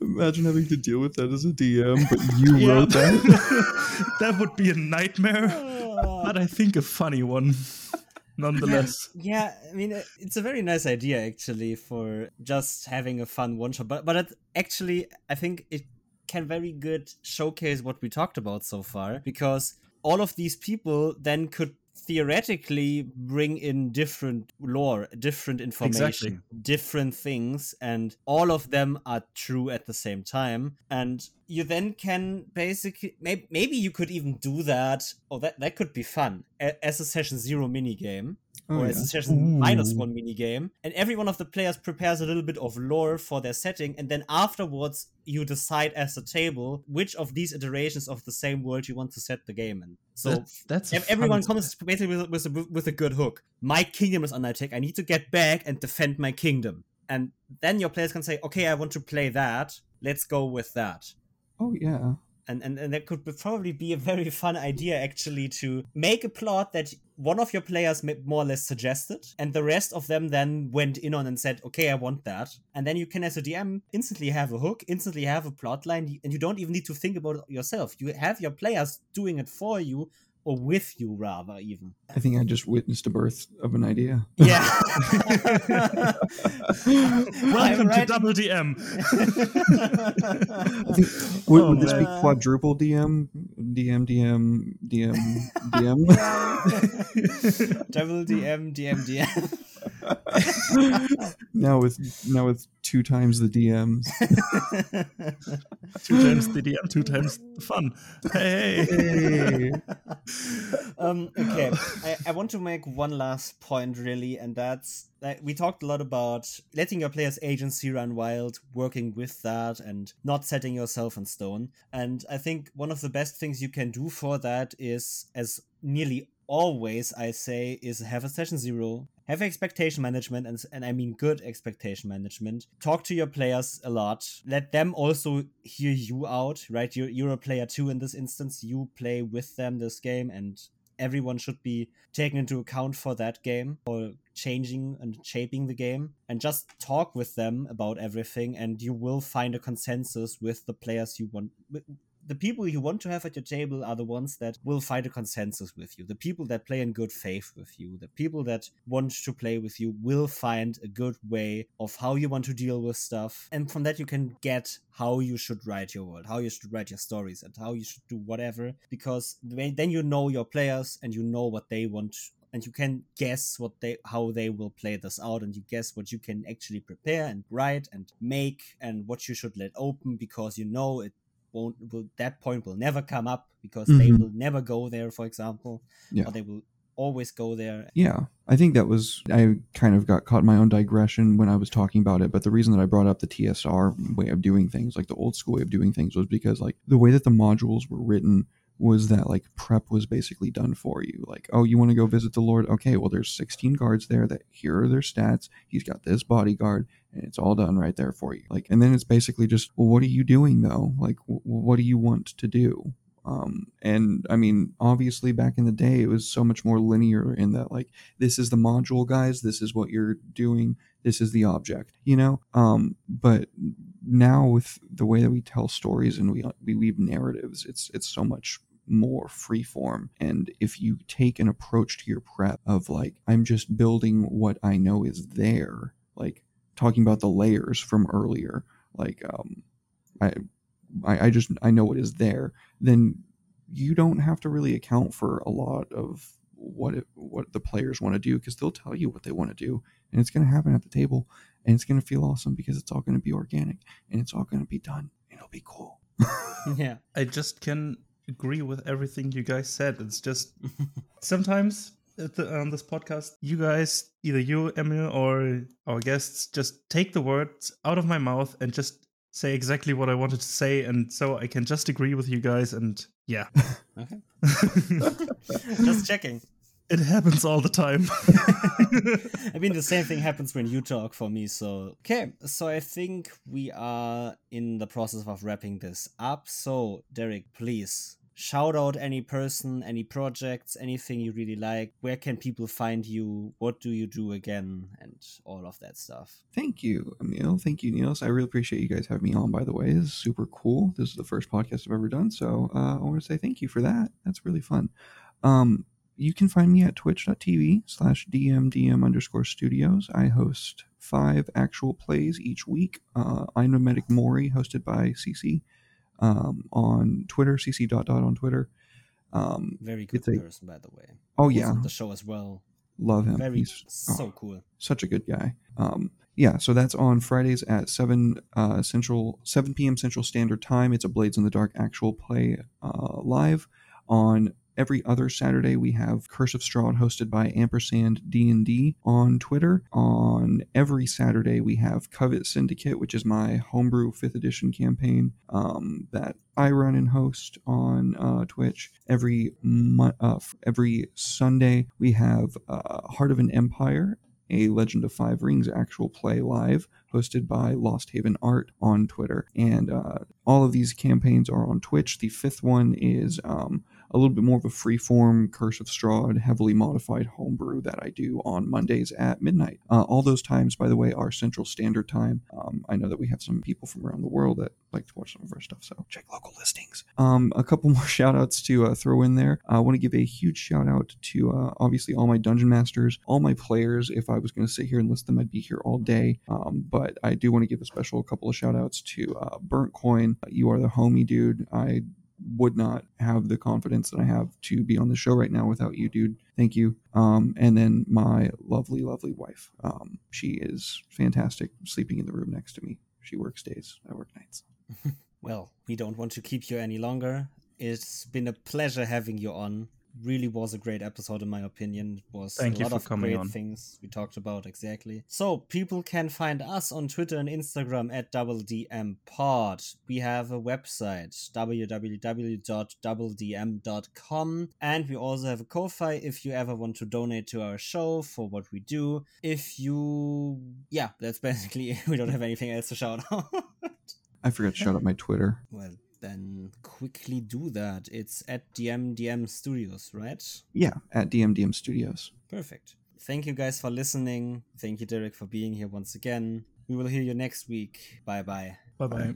imagine having to deal with that as a dm but [LAUGHS] you Yeah. wrote that [LAUGHS] that would be a nightmare, [LAUGHS] but I think a funny one, nonetheless. Yeah, I mean, uh, it's a very nice idea actually for just having a fun one shot. But but it, actually, I think it can very good showcase what we talked about so far because all of these people then could theoretically bring in different lore, different information, Exactly. different things, and all of them are true at the same time. And you then can basically maybe, maybe you could even do that, or that that could be fun as a session zero mini game Oh, or yeah. a hmm. session one mini game, and every one of the players prepares a little bit of lore for their setting, and then afterwards you decide as a table which of these iterations of the same world you want to set the game in. So that's, that's ev- everyone comes basically with, with, a, with a good hook. My kingdom is under attack. I need to get back and defend my kingdom. And then your players can say, okay, I want to play that. Let's go with that oh yeah and, and and that could be- probably be a very [LAUGHS] fun idea actually to make a plot that one of your players more or less suggested and the rest of them then went in on and said okay i want that. And then you can as a dm instantly have a hook instantly have a plot line and you don't even need to think about it yourself. You have your players doing it for you or with you rather even. I think i just witnessed a birth of an idea. Yeah. [LAUGHS] Welcome I'm to Double DM. [LAUGHS] I think would, Oh, would this be quadruple DM, DM, DM, DM, DM? [LAUGHS] double dm dm dm now with now with two times the DMs. [LAUGHS] two times the DM, two times the fun. Hey. Hey. [LAUGHS] um, okay, I, I want to make one last point, really, and that's that we talked a lot about letting your players' agency run wild, working with that, and not setting yourself in stone. And I think one of the best things you can do for that is, as nearly always I say, is have a session zero, have expectation management and, and i mean good expectation management. Talk to your players a lot. Let them also hear you out right? You're, you're a player too in this instance. You play with them this game and everyone should be taken into account for that game or changing and shaping the game. And just talk with them about everything and you will find a consensus with the players you want the people you want to have at your table are the ones that will find a consensus with you. The people that play in good faith with you, the people that want to play with you will find a good way of how you want to deal with stuff. And from that, you can get how you should write your world, how you should write your stories, and how you should do whatever. Because then you know your players and you know what they want and you can guess what they how they will play this out and you guess what you can actually prepare and write and make and what you should let open because you know it won't will that point will never come up because mm-hmm. they will never go there for example yeah. or they will always go there yeah i think that was i kind of got caught in my own digression when i was talking about it but the reason that i brought up the tsr way of doing things like the old school way of doing things was because like the way that the modules were written was that like prep was basically done for you. Like, oh, you want to go visit the Lord? Okay, well, there's 16 guards there that here are their stats. He's got this bodyguard, and it's all done right there for you. Like, and then it's basically just, well, what are you doing though? Like, w- what do you want to do? Um, and I mean, obviously, back in the day, it was so much more linear in that, like, this is the module, guys. This is what you're doing. This is the object, you know. Um, but now with the way that we tell stories and we we weave narratives, it's it's so much more freeform. And if you take an approach to your prep of like, I'm just building what I know is there, like talking about the layers from earlier, like um, I, I, I just I know what is there, then you don't have to really account for a lot of what it, what the players want to do because they'll tell you what they want to do and it's going to happen at the table and it's going to feel awesome because it's all going to be organic and it's all going to be done and it'll be cool yeah i just can agree with everything you guys said. It's just [LAUGHS] sometimes the, on this podcast, you guys, either you, Emil, or our guests, just take the words out of my mouth and just say exactly what I wanted to say, and so I can just agree with you guys. And yeah, [LAUGHS] okay, [LAUGHS] just checking. It happens all the time. [LAUGHS] I mean, the same thing happens when you talk for me. So, okay. So, I think we are in the process of wrapping this up. So, Derek, please shout out any person, any projects, anything you really like. Where can people find you? What do you do again? And all of that stuff. Thank you, Emil. Thank you, Niels. I really appreciate you guys having me on, by the way. This is super cool. This is the first podcast I've ever done. So, uh, I want to say thank you for that. That's really fun. Um, you can find me at twitch.tv slash dmdm underscore studios. I host five actual plays each week. Uh, I'm a Medic Mori, hosted by CC um, on Twitter, cc dot dot on Twitter. Um, Very good a, person, by the way. Oh, yeah. the show as well. Love him. Very He's so oh, cool. Such a good guy. Um, yeah, so that's on Fridays at seven uh, central, seven p.m. Central Standard Time. It's a Blades in the Dark actual play uh, live on Every other Saturday, we have Curse of Strahd hosted by Ampersand D&D on Twitter. On every Saturday, we have Covet Syndicate, which is my homebrew 5th edition campaign um, that I run and host on uh, Twitch. Every uh, every Sunday, we have uh, Heart of an Empire, a Legend of Five Rings actual play live, hosted by Lost Haven Art on Twitter. And uh, all of these campaigns are on Twitch. The fifth one is um, a little bit more of a freeform Curse of Strahd, heavily modified homebrew that I do on Mondays at midnight. Uh, all those times, by the way, are Central Standard Time. Um, I know that we have some people from around the world that like to watch some of our stuff, so check local listings. Um, a couple [LAUGHS] more shout outs to uh, throw in there. I want to give a huge shout out to uh, obviously all my dungeon masters, all my players. If I was going to sit here and list them, I'd be here all day. Um, but I do want to give a special couple of shout outs to uh, Burnt Coin. You are the homie, dude. I would not have the confidence that I have to be on the show right now without you, dude. Thank you. Um, and then my lovely, lovely wife. Um, she is fantastic, sleeping in the room next to me. She works days, I work nights. [LAUGHS] well, we don't want to keep you any longer. It's been a pleasure having you on really was a great episode in my opinion. It was Thank a lot of great on. things we talked about exactly. So people can find us on Twitter and Instagram at Double DM Pod. We have a website www.doubledm.com and we also have a Ko-fi if you ever want to donate to our show for what we do. If you, yeah, that's [LAUGHS] basically we don't have anything else to shout out. I forgot to shout out my Twitter. Well, then quickly do that. It's at DMDM Studios, right? Yeah, at DMDM Studios. Perfect. Thank you guys for listening. Thank you, Derek, for being here once again. We will hear you next week. Bye bye. Bye bye.